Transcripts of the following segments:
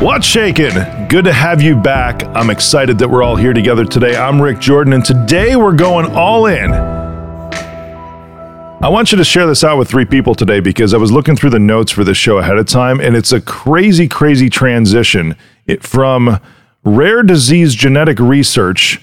What's shaking? Good to have you back. I'm excited that we're all here together today. I'm Rick Jordan, and today we're going all in. I want you to share this out with three people today because I was looking through the notes for this show ahead of time, and it's a crazy, crazy transition it, from rare disease genetic research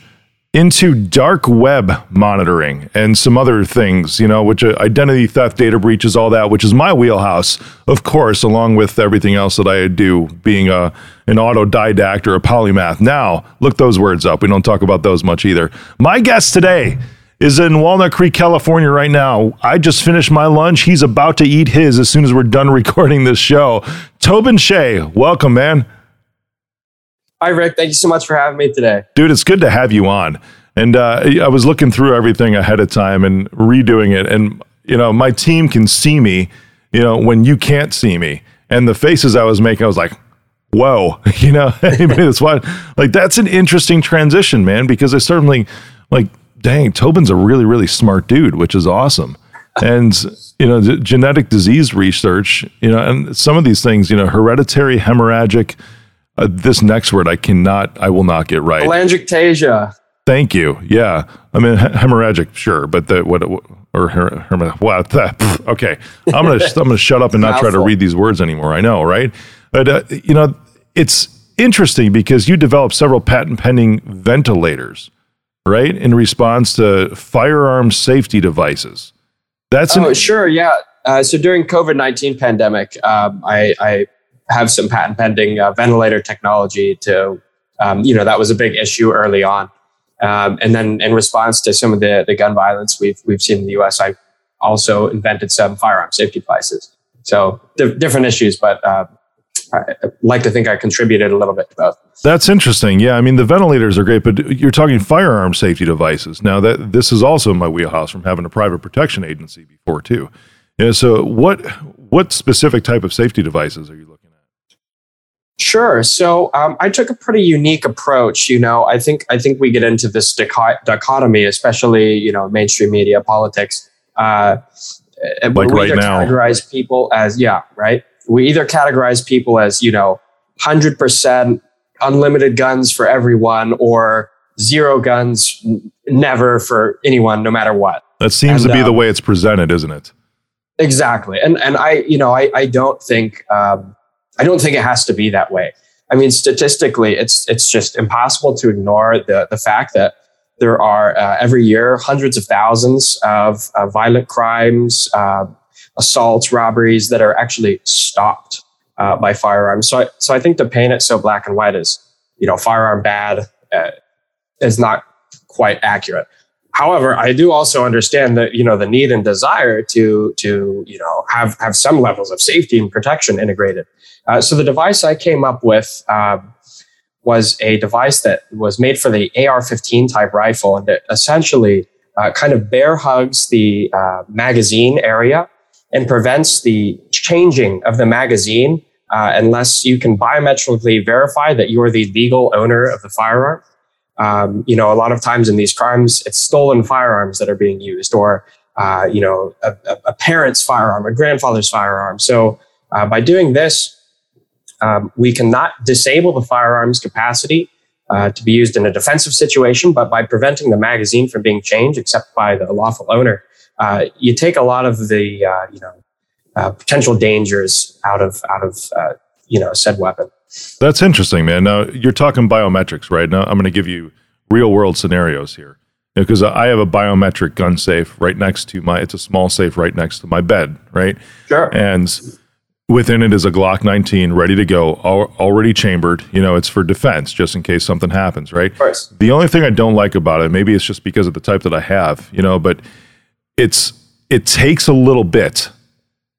into dark web monitoring and some other things, you know, which uh, identity theft, data breaches, all that, which is my wheelhouse, of course, along with everything else that I do, being a an autodidact or a polymath. Now, look those words up. We don't talk about those much either. My guest today is in Walnut Creek, California right now. I just finished my lunch. He's about to eat his as soon as we're done recording this show. Tobin Shea, welcome, man. Hi, Rick. Thank you so much for having me today. Dude, it's good to have you on. And uh, I was looking through everything ahead of time and redoing it. And, you know, my team can see me, you know, when you can't see me. And the faces I was making, I was like, whoa, you know, that's why, like, that's an interesting transition, man, because I certainly, like, dang, Tobin's a really, really smart dude, which is awesome. And, you know, genetic disease research, you know, and some of these things, you know, hereditary hemorrhagic, uh, this next word I cannot, I will not get right. Telangiectasia. Thank you. Yeah, I mean hemorrhagic, sure, but the what or her, her what? That, okay, I'm gonna I'm gonna shut up and not try to read these words anymore. I know, right? But uh, you know, it's interesting because you developed several patent pending ventilators, right, in response to firearm safety devices. That's oh, an- sure, yeah. Uh, so during COVID nineteen pandemic, um, I, I have some patent pending uh, ventilator technology to, um, you know, that was a big issue early on. Um, and then in response to some of the, the gun violence we've, we've seen in the US, I also invented some firearm safety devices. So di- different issues, but uh, I like to think I contributed a little bit to both. That's interesting. Yeah, I mean the ventilators are great, but you're talking firearm safety devices. Now that this is also my wheelhouse from having a private protection agency before too. Yeah. So what what specific type of safety devices are you looking? Sure. So um, I took a pretty unique approach. You know, I think I think we get into this dichotomy, especially you know mainstream media, politics. Uh, like we right now, categorize people as yeah, right. We either categorize people as you know, hundred percent unlimited guns for everyone, or zero guns, never for anyone, no matter what. That seems and, to be um, the way it's presented, isn't it? Exactly. And and I you know I I don't think. Um, I don't think it has to be that way. I mean, statistically, it's it's just impossible to ignore the the fact that there are uh, every year hundreds of thousands of uh, violent crimes, uh, assaults, robberies that are actually stopped uh, by firearms. So, I, so I think to paint it so black and white is, you know, firearm bad uh, is not quite accurate. However, I do also understand that you know the need and desire to to you know have have some levels of safety and protection integrated. Uh, so the device I came up with um, was a device that was made for the AR-15 type rifle, and it essentially uh, kind of bear hugs the uh, magazine area and prevents the changing of the magazine uh, unless you can biometrically verify that you are the legal owner of the firearm. Um, you know, a lot of times in these crimes, it's stolen firearms that are being used, or uh, you know, a, a, parent's firearm, a grandfather's firearm. So uh, by doing this, um, we cannot disable the firearms capacity uh, to be used in a defensive situation, but by preventing the magazine from being changed except by the lawful owner, uh, you take a lot of the uh, you know uh, potential dangers out of out of uh, you know said weapon. That's interesting, man. Now you're talking biometrics, right? Now I'm going to give you real world scenarios here because I have a biometric gun safe right next to my. It's a small safe right next to my bed, right? Sure. And Within it is a Glock 19 ready to go, already chambered. You know, it's for defense just in case something happens, right? Of course. The only thing I don't like about it, maybe it's just because of the type that I have, you know, but it's it takes a little bit,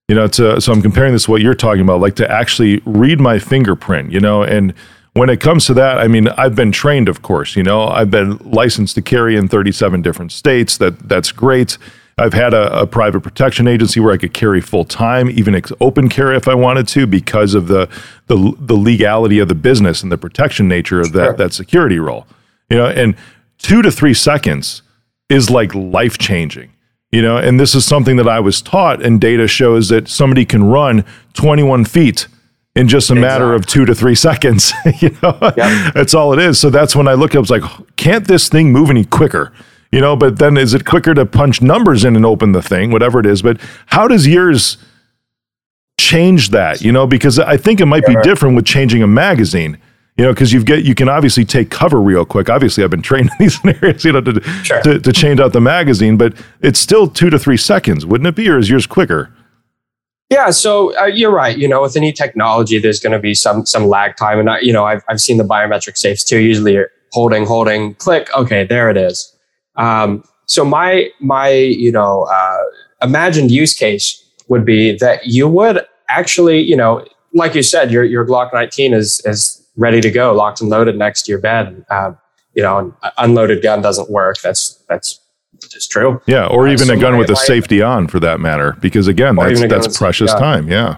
you know, to so I'm comparing this to what you're talking about, like to actually read my fingerprint, you know, and when it comes to that, I mean, I've been trained, of course, you know, I've been licensed to carry in 37 different states. That that's great I've had a, a, private protection agency where I could carry full time, even open carry if I wanted to, because of the, the the legality of the business and the protection nature of that sure. that security role. You know, and two to three seconds is like life changing. You know, and this is something that I was taught, and data shows that somebody can run 21 feet in just a exactly. matter of two to three seconds. you know, yep. that's all it is. So that's when I look, I was like, can't this thing move any quicker? You know, but then is it quicker to punch numbers in and open the thing, whatever it is? But how does yours change that? You know, because I think it might be different with changing a magazine. You know, because you get you can obviously take cover real quick. Obviously, I've been trained in these scenarios, you know, to, sure. to to change out the magazine, but it's still two to three seconds, wouldn't it be, or is yours quicker? Yeah, so uh, you're right. You know, with any technology, there's going to be some some lag time, and I, you know, I've I've seen the biometric safes too. Usually, you're holding, holding, click. Okay, there it is. Um, so my my you know uh, imagined use case would be that you would actually, you know, like you said, your your Glock 19 is is ready to go, locked and loaded next to your bed. Uh, you know, an unloaded gun doesn't work. That's that's is true. Yeah, or uh, even a gun with a safety on, for that matter, because again, that's that's precious time. Yeah,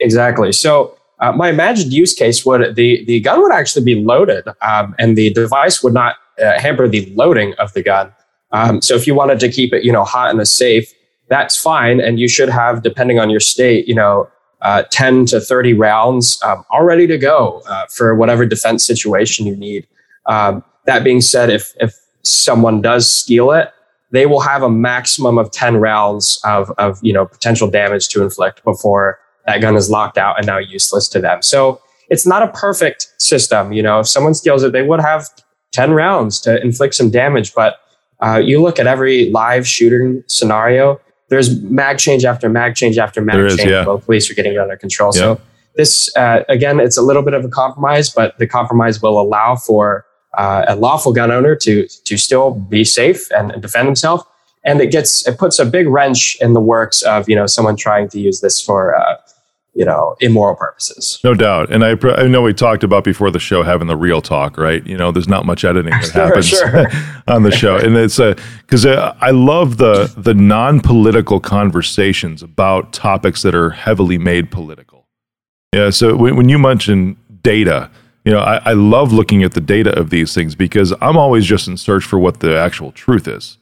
exactly. So uh, my imagined use case would the the gun would actually be loaded, um, and the device would not uh, hamper the loading of the gun. Um, so if you wanted to keep it, you know, hot in a safe, that's fine, and you should have, depending on your state, you know. Uh, 10 to 30 rounds um, all ready to go uh, for whatever defense situation you need. Um, that being said, if if someone does steal it, they will have a maximum of 10 rounds of, of you know potential damage to inflict before that gun is locked out and now useless to them so it's not a perfect system you know if someone steals it they would have 10 rounds to inflict some damage but uh, you look at every live shooting scenario there's mag change after mag change after mag there change yeah. Both police are getting it under control yeah. so this uh, again it's a little bit of a compromise but the compromise will allow for uh, a lawful gun owner to to still be safe and, and, defend himself. And it gets it puts a big wrench in the works of you know someone trying to use this for uh, you know immoral purposes. No doubt. And I I know we talked about before the show having the real talk, right? You know, there's not much editing that happens sure. on the show, and it's a because uh, I love the the non political conversations about topics that are heavily made political. Yeah. So when, when you mention data you know, I, I love looking at the data of these things because I'm always just in search for what the actual truth is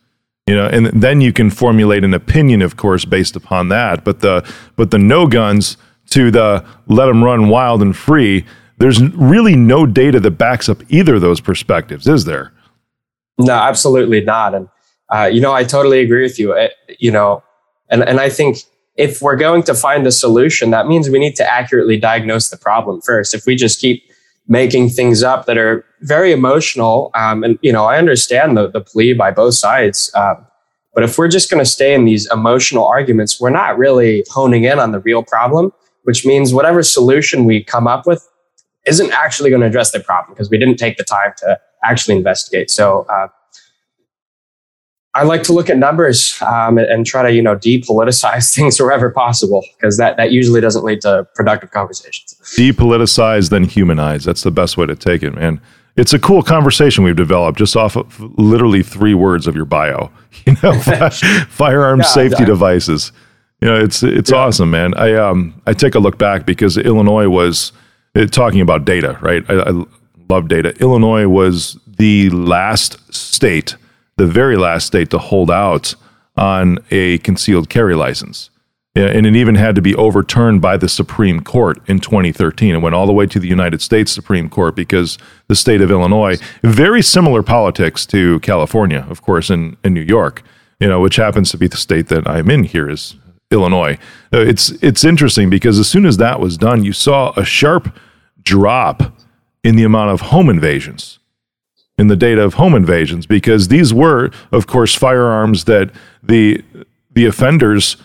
you know and then you can formulate an opinion of course based upon that but the but the no guns to the let them run wild and free there's really no data that backs up either of those perspectives is there no absolutely not and uh, you know i totally agree with you it, you know and and i think if we're going to find a solution that means we need to accurately diagnose the problem first if we just keep making things up that are very emotional. Um, and, you know, I understand the, the plea by both sides. Um, but if we're just going to stay in these emotional arguments, we're not really honing in on the real problem, which means whatever solution we come up with isn't actually going to address the problem because we didn't take the time to actually investigate. So, uh, I like to look at numbers um, and, and, try to you know depoliticize things wherever possible because that that usually doesn't lead to productive conversations. Depoliticize, then humanize. That's the best way to take it, man. It's a cool conversation we've developed just off of literally three words of your bio. You know, firearm yeah, safety devices. You know, it's it's yeah. awesome, man. I um I take a look back because Illinois was it, talking about data, right? I, I love data. Illinois was the last state the very last state to hold out on a concealed carry license. And it even had to be overturned by the Supreme Court in 2013. It went all the way to the United States Supreme Court because the state of Illinois, very similar politics to California, of course, in, in New York, you know, which happens to be the state that I'm in here is Illinois. Uh, it's it's interesting because as soon as that was done, you saw a sharp drop in the amount of home invasions in the data of home invasions because these were, of course, firearms that the the offenders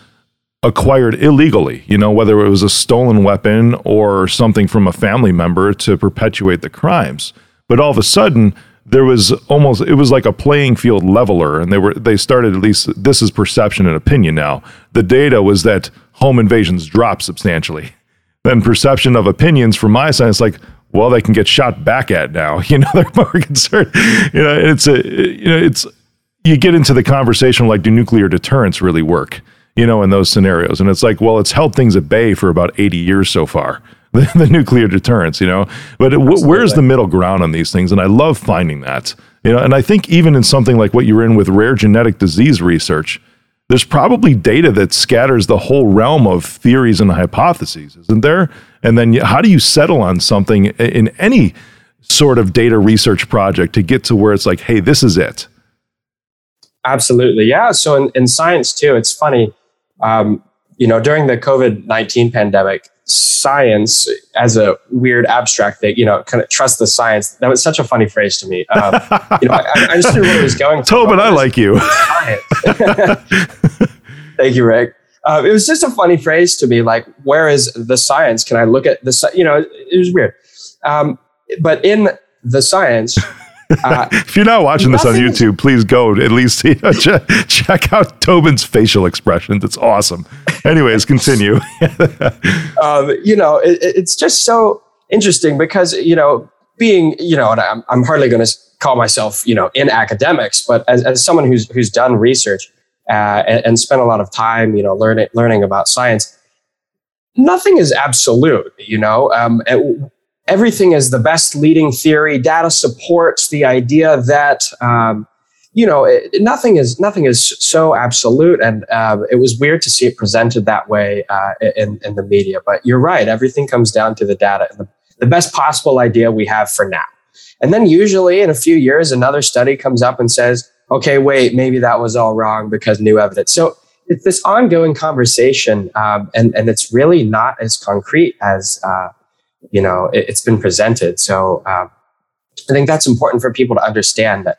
acquired illegally. You know, whether it was a stolen weapon or something from a family member to perpetuate the crimes. But all of a sudden, there was almost it was like a playing field leveler, and they were they started at least this is perception and opinion now. The data was that home invasions dropped substantially. Then perception of opinions from my side, it's like, well, they can get shot back at now. You know, they're more concerned. You know, it's a, you know, it's, you get into the conversation like, do nuclear deterrence really work? You know, in those scenarios. And it's like, well, it's held things at bay for about 80 years so far, the, the nuclear deterrence, you know. But w- where's the middle ground on these things? And I love finding that, you know. And I think even in something like what you're in with rare genetic disease research, there's probably data that scatters the whole realm of theories and hypotheses, isn't there? And then how do you settle on something in any sort of data research project to get to where it's like, hey, this is it? Absolutely. Yeah. So in, in science too, it's funny. Um, you know, during the COVID 19 pandemic, science as a weird abstract thing, you know, kind of trust the science. That was such a funny phrase to me. Um, you know, I, I, just knew where it was going. Tobin, I like you. Thank you, Rick. Uh, it was just a funny phrase to me. Like, where is the science? Can I look at the, you know, it was weird. Um, but in the science, uh, if you're not watching this on YouTube, please go at least you know, check, check out Tobin's facial expressions. It's awesome. Anyways, continue. um, you know, it, it's just so interesting because you know, being you know, and I'm, I'm hardly going to call myself you know in academics, but as, as someone who's who's done research uh, and, and spent a lot of time, you know, learning learning about science. Nothing is absolute, you know. Um, everything is the best leading theory. Data supports the idea that um, you know it, nothing is nothing is so absolute, and uh, it was weird to see it presented that way uh, in in the media. But you're right; everything comes down to the data and the, the best possible idea we have for now. And then usually in a few years, another study comes up and says, "Okay, wait, maybe that was all wrong because new evidence." So it's this ongoing conversation, um, and and it's really not as concrete as uh, you know it, has been presented. So um, i think that's important for people to understand that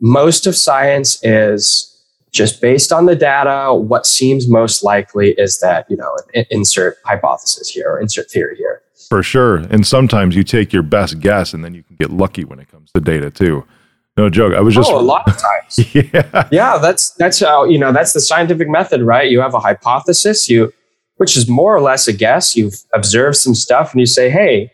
most of science is just based on the data. What seems most likely is that you know insert hypothesis here or insert theory here. For sure. And sometimes you take your best guess and then you can get lucky when it comes to data too. No joke. I was just oh, a lot of times. Yeah. Yeah that's that's how you know that's the scientific method right? You have a hypothesis you which is more or less a guess. You've observed some stuff and you say, hey,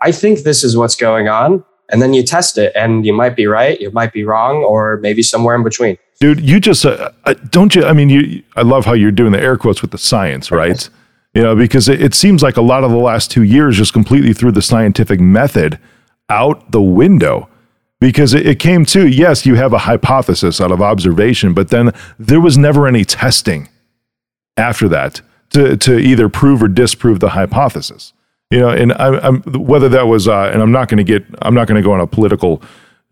I think this is what's going on. And then you test it and you might be right, you might be wrong, or maybe somewhere in between. Dude, you just, uh, uh don't you? I mean, you, I love how you're doing the air quotes with the science, right? You know, because it, it seems like a lot of the last two years just completely threw the scientific method out the window because it, it, came to yes, you have a hypothesis out of observation, but then there was never any testing after that to, to either prove or disprove the hypothesis. You know, and I, am whether that was, uh, and I'm not going to get, I'm not going to go on a political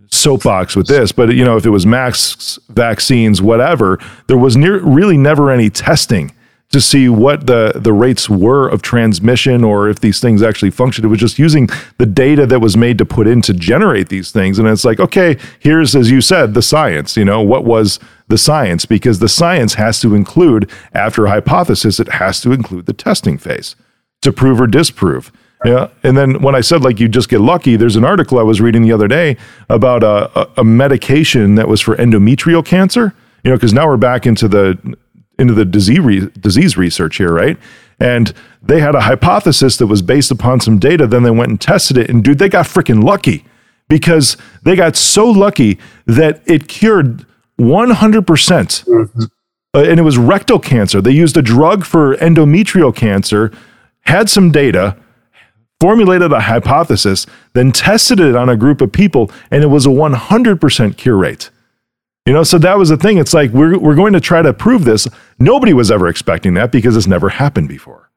soapbox with this, but you know, if it was masks, vaccines, whatever, there was near, really never any testing to see what the the rates were of transmission or if these things actually functioned. It was just using the data that was made to put in to generate these things. And it's like, okay, here's as you said, the science. You know, what was the science? Because the science has to include, after a hypothesis, it has to include the testing phase to prove or disprove. Yeah. And then when I said like you just get lucky, there's an article I was reading the other day about a, a medication that was for endometrial cancer. You know, because now we're back into the into the disease re- disease research here, right? And they had a hypothesis that was based upon some data. Then they went and tested it, and dude, they got freaking lucky because they got so lucky that it cured 100 percent. Mm-hmm. Uh, and it was rectal cancer. They used a drug for endometrial cancer, had some data, formulated a hypothesis, then tested it on a group of people, and it was a 100% cure rate. You know, so that was the thing. It's like we're we're going to try to prove this. Nobody was ever expecting that because it's never happened before.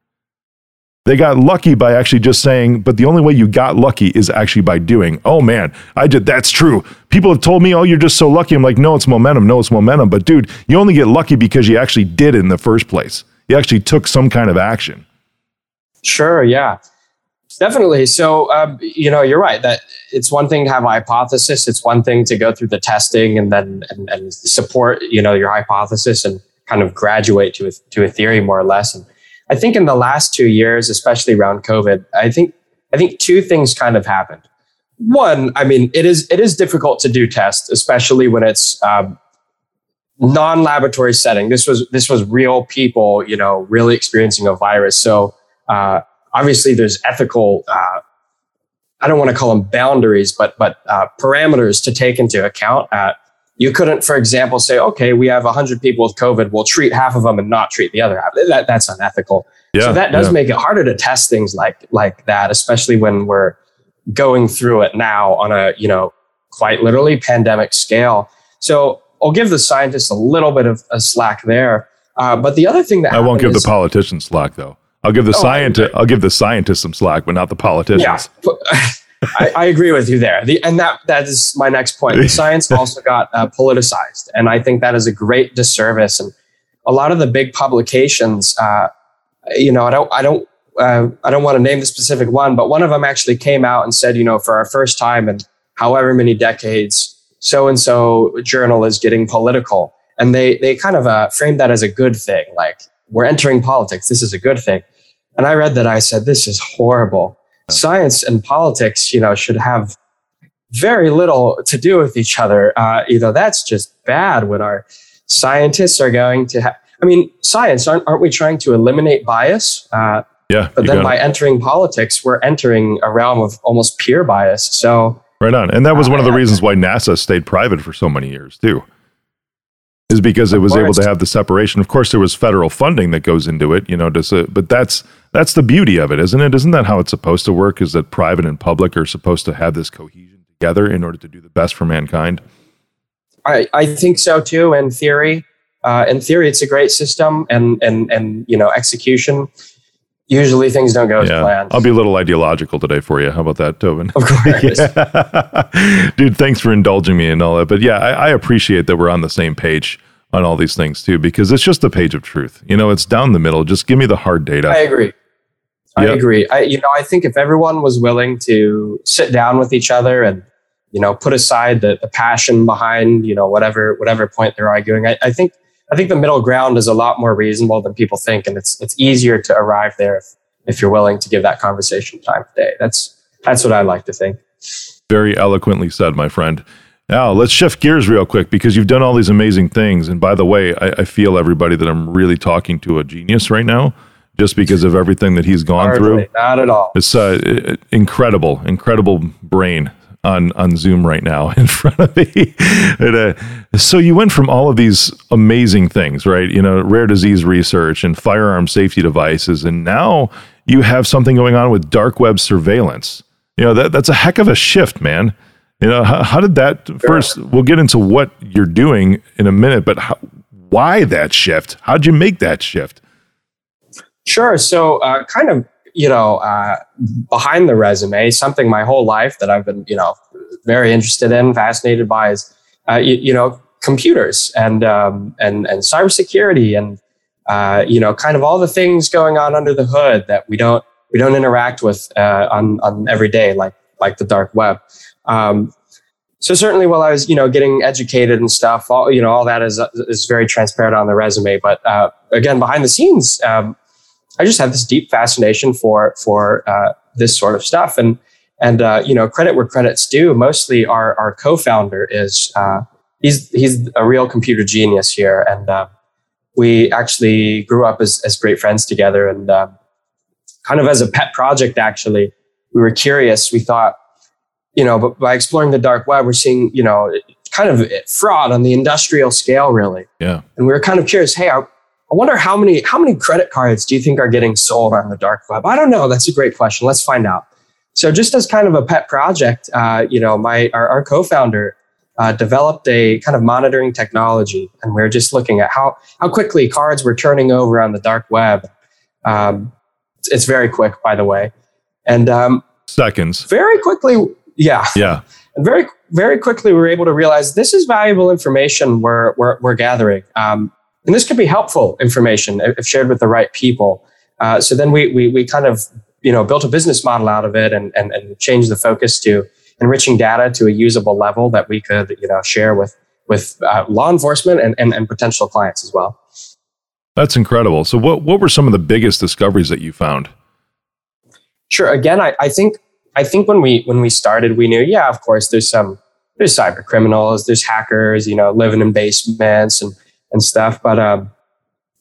They got lucky by actually just saying, but the only way you got lucky is actually by doing. Oh man, I did that's true. People have told me, "Oh, you're just so lucky." I'm like, "No, it's momentum. No, it's momentum." But dude, you only get lucky because you actually did it in the first place. You actually took some kind of action. Sure, yeah. Definitely. So, um, you know, you're right that it's one thing to have a hypothesis. It's one thing to go through the testing and then and, and support, you know, your hypothesis and kind of graduate to a, to a theory more or less. And I think in the last two years, especially around COVID, I think I think two things kind of happened. One, I mean, it is it is difficult to do tests, especially when it's um, non-laboratory setting. This was this was real people, you know, really experiencing a virus. So uh, obviously there's ethical uh, I don't want to call them boundaries, but but uh, parameters to take into account. Uh, you couldn't, for example, say, okay, we have 100 people with COVID, we'll treat half of them and not treat the other half. That, that's unethical. Yeah, so that does yeah. make it harder to test things like like that, especially when we're going through it now on a you know quite literally pandemic scale. So I'll give the scientists a little bit of a slack there. Uh, but the other thing that I won't give is, the politicians slack though. I'll give the oh, scientist I'll give the scientists some slack, but not the politicians. Yeah. I, I, agree with you there. The, and that that is my next point. The science also got uh, politicized, and I think that is a great disservice. And a lot of the big publications, uh, you know, I don't, I don't, uh, I don't want to name the specific one, but one of them actually came out and said, you know, for our first time in however many decades, so and so journal is getting political, and they they kind of uh, framed that as a good thing, like we're entering politics. This is a good thing. And I read that. I said, this is horrible science and politics, you know, should have very little to do with each other. Uh, you know, that's just bad when our scientists are going to have. I mean, science aren't, aren't we trying to eliminate bias? Uh, yeah. But then by it. entering politics, we're entering a realm of almost pure bias. So right on, and that was uh, one of the reasons why NASA stayed private for so many years too is because it was able to have the separation. Of course, there was federal funding that goes into it, you know, does it, but that's that's the beauty of it, isn't it? Isn't that how it's supposed to work? Is that private and public are supposed to have this cohesion together in order to do the best for mankind? I, I think so too. In theory, uh, in theory, it's a great system, and and and you know, execution. Usually, things don't go as planned. I'll be a little ideological today for you. How about that, Tobin? Of course, yeah. dude. Thanks for indulging me and all that. But yeah, I, I appreciate that we're on the same page on all these things too, because it's just a page of truth. You know, it's down the middle. Just give me the hard data. I agree. I yep. agree. I, you know, I think if everyone was willing to sit down with each other and, you know, put aside the, the passion behind, you know, whatever, whatever point they're arguing, I, I think, I think the middle ground is a lot more reasonable than people think. And it's, it's easier to arrive there if, if you're willing to give that conversation time of day. That's, that's what I like to think. Very eloquently said, my friend. Now, let's shift gears real quick because you've done all these amazing things. And by the way, I, I feel everybody that I'm really talking to a genius right now just because of everything that he's gone Hardly, through. Not at all. It's uh, incredible, incredible brain on on Zoom right now in front of me. and, uh, so you went from all of these amazing things, right? You know, rare disease research and firearm safety devices, and now you have something going on with dark web surveillance. You know, that that's a heck of a shift, man. You know, how, how did that sure. first? We'll get into what you're doing in a minute, but how, why that shift? How'd you make that shift? Sure. So, uh, kind of, you know, uh, behind the resume, something my whole life that I've been, you know, very interested in, fascinated by is, uh, you, you, know, computers and um, and and cybersecurity and uh, you know, kind of all the things going on under the hood that we don't we don't interact with uh, on on every day, like like the dark web. Um, so certainly, while I was, you know, getting educated and stuff, all you know, all that is is very transparent on the resume. But uh, again, behind the scenes, um, I just have this deep fascination for for uh, this sort of stuff, and and uh, you know, credit where credit's due. Mostly, our our co-founder is uh, he's he's a real computer genius here, and uh, we actually grew up as as great friends together, and uh, kind of as a pet project. Actually, we were curious. We thought, you know, but by exploring the dark web, we're seeing you know kind of fraud on the industrial scale, really. Yeah, and we were kind of curious. Hey, are, I wonder how many how many credit cards do you think are getting sold on the dark web? I don't know. That's a great question. Let's find out. So, just as kind of a pet project, uh, you know, my our, our co-founder uh, developed a kind of monitoring technology, and we are just looking at how how quickly cards were turning over on the dark web. Um, it's, it's, very quick, by the way, and um, seconds. Very quickly, yeah, yeah, and very very quickly we were able to realize this is valuable information we're we're, we're gathering. Um, and this could be helpful information if shared with the right people. Uh, so then we, we, we kind of, you know, built a business model out of it and, and, and changed the focus to enriching data to a usable level that we could, you know, share with, with uh, law enforcement and, and, and potential clients as well. That's incredible. So what, what were some of the biggest discoveries that you found? Sure. Again, I, I think I think when we when we started, we knew, yeah, of course, there's some there's cyber criminals, there's hackers, you know, living in basements and and stuff. But um,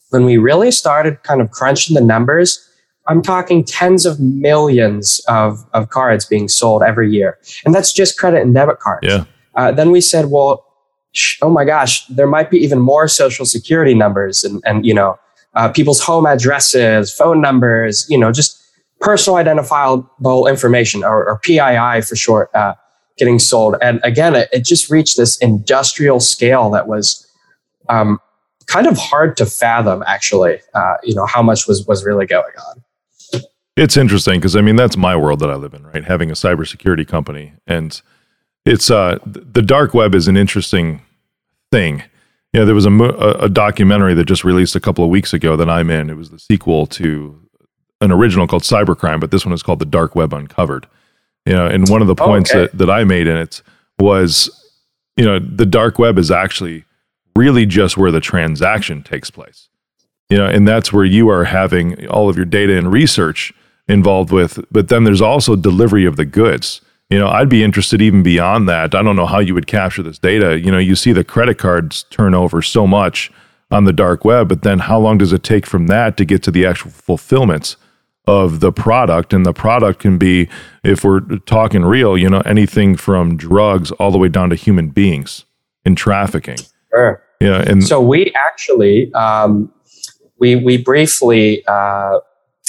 when we really started kind of crunching the numbers, I'm talking tens of millions of, of cards being sold every year. And that's just credit and debit cards. Yeah. Uh, then we said, well, sh- oh my gosh, there might be even more social security numbers and, and you know, uh, people's home addresses, phone numbers, you know, just personal identifiable information or, or PII for short. Uh, getting sold. And again, it, it just reached this industrial scale that was um, kind of hard to fathom, actually, uh, you know, how much was, was really going on. It's interesting because I mean, that's my world that I live in, right? Having a cybersecurity company. And it's uh, the dark web is an interesting thing. You know, there was a, a documentary that just released a couple of weeks ago that I'm in. It was the sequel to an original called Cybercrime, but this one is called The Dark Web Uncovered. You know, and one of the points okay. that, that I made in it was, you know, the dark web is actually really just where the transaction takes place. You know, and that's where you are having all of your data and research involved with, but then there's also delivery of the goods. You know, I'd be interested even beyond that. I don't know how you would capture this data. You know, you see the credit cards turn over so much on the dark web, but then how long does it take from that to get to the actual fulfillments of the product? And the product can be, if we're talking real, you know, anything from drugs all the way down to human beings in trafficking. Sure. Yeah. And so we actually, um, we, we briefly, uh,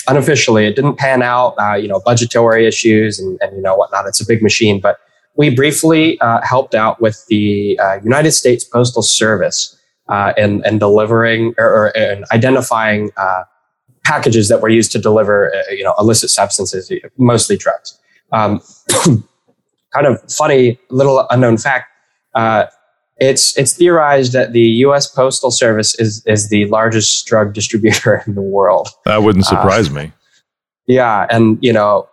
unofficially, it didn't pan out, uh, you know, budgetary issues and, and, you know, whatnot. It's a big machine, but we briefly uh, helped out with the uh, United States Postal Service uh, in, in delivering or, or in identifying uh, packages that were used to deliver, uh, you know, illicit substances, mostly drugs. Um, kind of funny little unknown fact. It's it's theorized that the U.S. Postal Service is is the largest drug distributor in the world. That wouldn't surprise me. Yeah, and you know,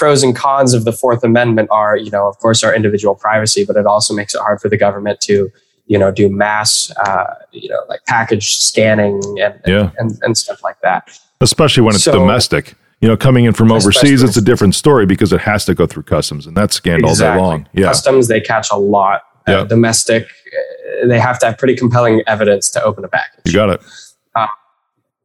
pros and cons of the Fourth Amendment are, you know, of course, our individual privacy, but it also makes it hard for the government to, you know, do mass, uh, you know, like package scanning and, yeah. and, and, stuff like that. Especially when it's so, domestic. You know, coming in from overseas, it's a different story because it has to go through customs, and that's scanned exactly. all day long. Yeah, customs they catch a lot. Uh, domestic, they have to have pretty compelling evidence to open a package. You got it. Uh,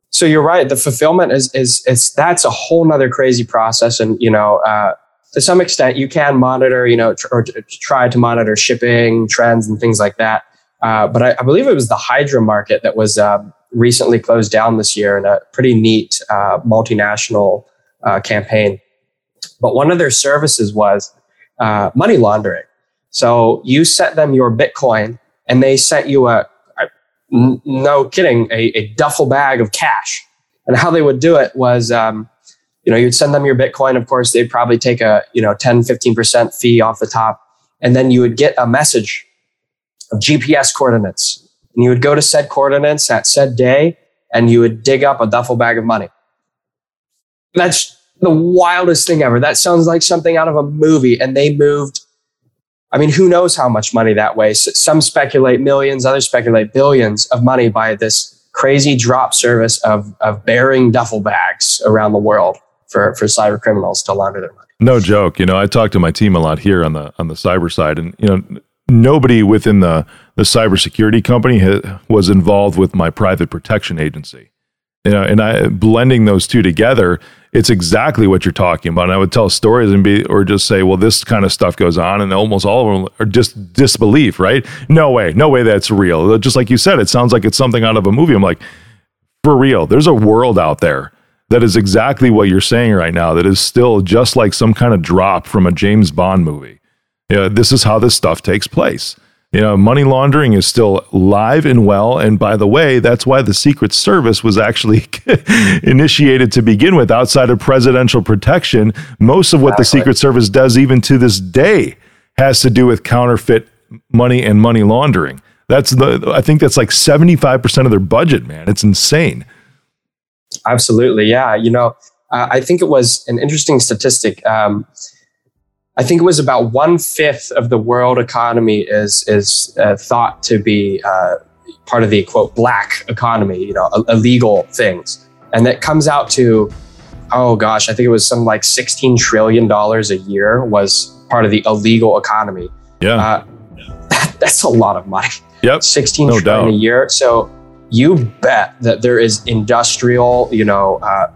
so you're right. The fulfillment is is it's that's a whole nother crazy process, and you know, uh, to some extent, you can monitor, you know, tr- or t- try to monitor shipping trends and things like that. Uh, but I, I, believe it was the Hydra market that was um, recently closed down this year in a pretty neat uh, multinational uh, campaign. But one of their services was uh, money laundering. So you sent them your Bitcoin, and they sent you a no kidding, a, a, duffel bag of cash. And how they would do it was, um, you know, you'd send them your Bitcoin. Of course, they'd probably take a, you know, 10, 15% fee off the top. And then you would get a message of GPS coordinates. And you would go to said coordinates at said day and you would dig up a duffel bag of money. That's the wildest thing ever. That sounds like something out of a movie. And they moved I mean, who knows how much money that way? Some speculate millions, others speculate billions of money by this crazy drop service of, of bearing duffel bags around the world for, for cyber criminals to launder their money. No joke. You know, I talk to my team a lot here on the on the cyber side, and you know, nobody within the the cybersecurity company ha- was involved with my private protection agency. You know, and I blending those two together, it's exactly what you're talking about. And I would tell stories and be, or just say, well, this kind of stuff goes on, and almost all of them are just disbelief, right? No way, no way that's real. Just like you said, it sounds like it's something out of a movie. I'm like, for real, there's a world out there that is exactly what you're saying right now. That is still just like some kind of drop from a James Bond movie. Yeah, this is how this stuff takes place. You know, money laundering is still live and well. And by the way, that's why the Secret Service was actually initiated to begin with outside of presidential protection. Most of what exactly. the Secret Service does, even to this day, has to do with counterfeit money and money laundering. That's the, I think that's like 75% of their budget, man. It's insane. Absolutely. Yeah. You know, uh, I think it was an interesting statistic. Um, I think it was about one fifth of the world economy is is uh, thought to be uh, part of the quote black economy, you know, illegal things, and that comes out to oh gosh, I think it was some like sixteen trillion dollars a year was part of the illegal economy. Yeah, uh, that's a lot of money. Yep, sixteen no trillion doubt. a year. So you bet that there is industrial, you know, uh,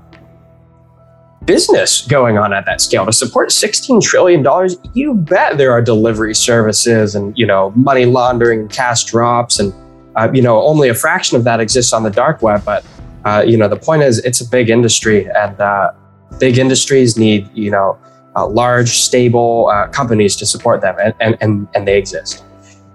business going on at that scale to support 16 trillion dollars you bet there are delivery services and you know money laundering cash drops and uh, you know only a fraction of that exists on the dark web but uh, you know the point is it's a big industry and uh, big industries need you know uh, large, stable uh, companies to support them, and, and, and, and they exist.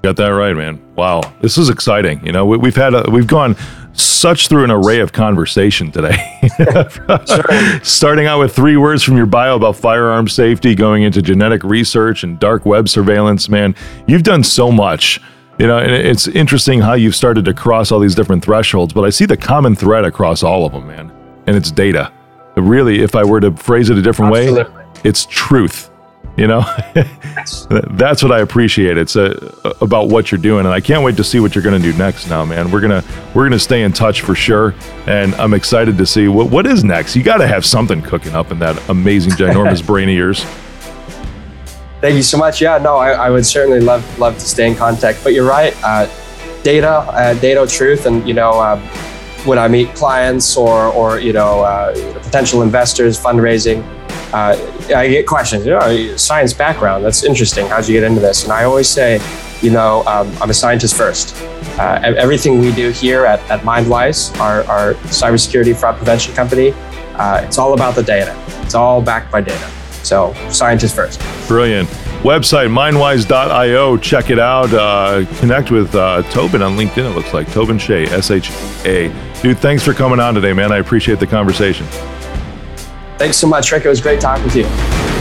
Got that right, man. Wow, this is exciting. You know, we, have had a, we've gone such through an array of conversation today. Starting out with three words from your bio about firearm safety, going into genetic research and dark web surveillance. Man, you've done so much. You know, and it's interesting how you've started to cross all these different thresholds, but I see the common thread across all of them, man. And it's data. Really, if I were to phrase it a different Absolutely. way, it's truth. You know, that's what I appreciate. It's a, uh, about what you're doing, and I can't wait to see what you're going to do next. Now, man, we're gonna we're gonna stay in touch for sure, and I'm excited to see what what is next. You got to have something cooking up in that amazing, ginormous brain of yours. Thank you so much. Yeah, no, I, I, would certainly love love to stay in contact. But you're right, uh, data, uh, data, truth, and you know, um, when I meet clients or or you know uh, potential investors, fundraising uh, I get questions, know, science background, that's interesting. How'd you get into this? And I always say, you know, um, I'm a scientist first. Uh, everything we do here at, at MindWise, our, our cybersecurity fraud prevention company, uh, it's all about the data. It's all backed by data. So, scientist first. Brilliant. Website, mindwise.io. Check it out. Uh, connect with uh, Tobin on LinkedIn, it looks like. Tobin Shea, S H A. Dude, thanks for coming on today, man. I appreciate the conversation. Thanks so much, Rick. It was great talking to you.